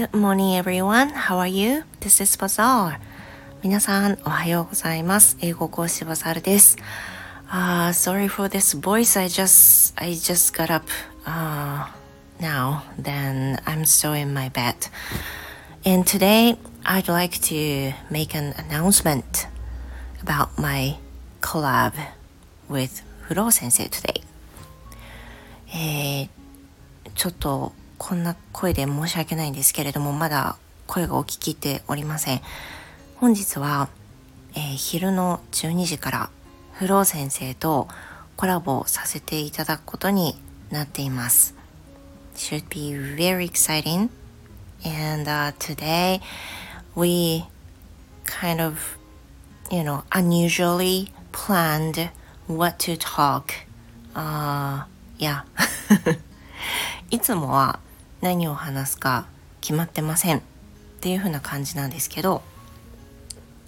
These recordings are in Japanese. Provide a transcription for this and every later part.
Good morning everyone. How are you? This is Bazaar. 皆さん、おはようございます。英語講師バザールです。Uh, sorry for this voice. I just, I just got up uh, now. Then I'm still in my bed. And today I'd like to make an announcement about my collab with 不老先生 today. Eh, えー、ちょっとこんな声で申し訳ないんですけれども、まだ声がお聞きておりません。本日は、えー、昼の12時からフロー先生とコラボさせていただくことになっています。Should be very exciting. And、uh, today we kind of, you know, unusually planned what to talk. Uh, yeah. いつもは何を話すか決まってませんっていう風な感じなんですけど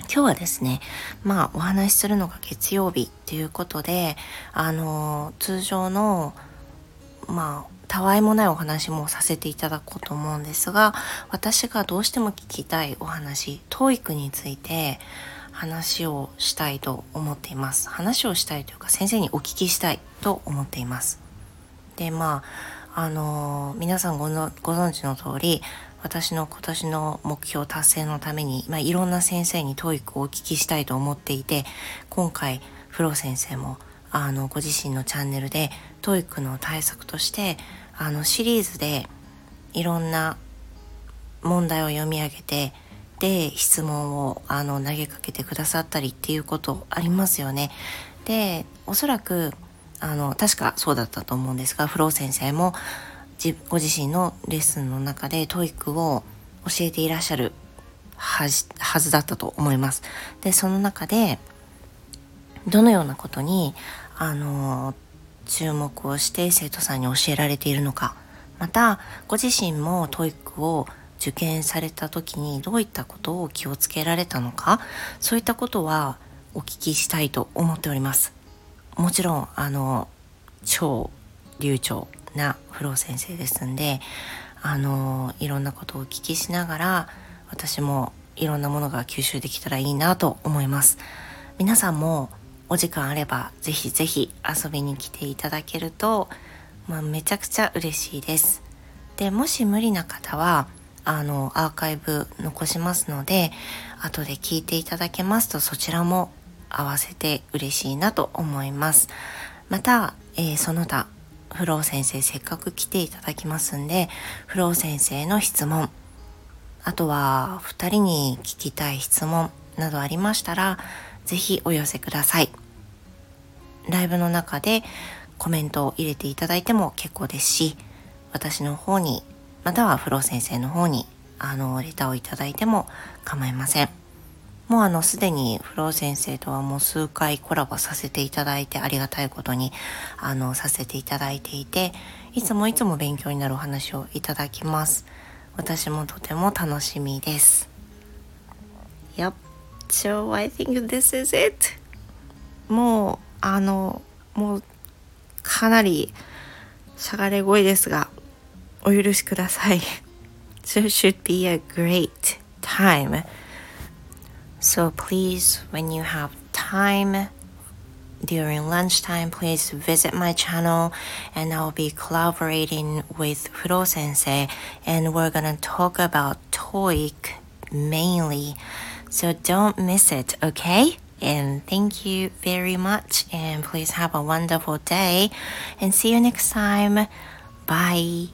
今日はですねまあお話しするのが月曜日っていうことであの通常のまあたわいもないお話もさせていただこうと思うんですが私がどうしても聞きたいお話 TOEIC について話をしたいと思っています。話をしたいというか先生にお聞きしたいと思っています。でまああの皆さんごのご存知の通り私の今年の目標達成のために、まあ、いろんな先生に TOEIC をお聞きしたいと思っていて今回フロ先生もあのご自身のチャンネルで TOEIC の対策としてあのシリーズでいろんな問題を読み上げてで質問をあの投げかけてくださったりっていうことありますよね。でおそらくあの確かそうだったと思うんですがフロー先生もご自身のレッスンの中で TOEIC を教えていらっしゃるはずだったと思います。でその中でどのようなことにあの注目をして生徒さんに教えられているのか。またご自身も TOEIC を受験された時にどういったことを気をつけられたのか。そういったことはお聞きしたいと思っております。もちろんあの超流暢なフロー先生ですんであのいろんなことをお聞きしながら私もいろんなものが吸収できたらいいなと思います。皆さんもお時間あればぜひぜひ遊びに来ていただけると、まあ、めちゃくちゃ嬉しいです。でもし無理な方はあのアーカイブ残しますので後で聞いていただけますとそちらも合わせて嬉しいなと思います。また、えー、その他フロー先生せっかく来ていただきますんでフロー先生の質問あとは2人に聞きたい質問などありましたら是非お寄せください。ライブの中でコメントを入れていただいても結構ですし私の方にまたはフロー先生の方にあのレターをいただいても構いません。もうあのすでにフロー先生とはもう数回コラボさせていただいてありがたいことにあのさせていただいていていつもいつも勉強になるお話をいただきます。私もとても楽しみです。Yep so I think this is it. もうあのもうかなりしゃがれ声ですがお許しください。So should be a great time. So please, when you have time during lunchtime, please visit my channel and I'll be collaborating with Furo sensei and we're gonna talk about TOEIC mainly. So don't miss it, okay? And thank you very much and please have a wonderful day and see you next time. Bye.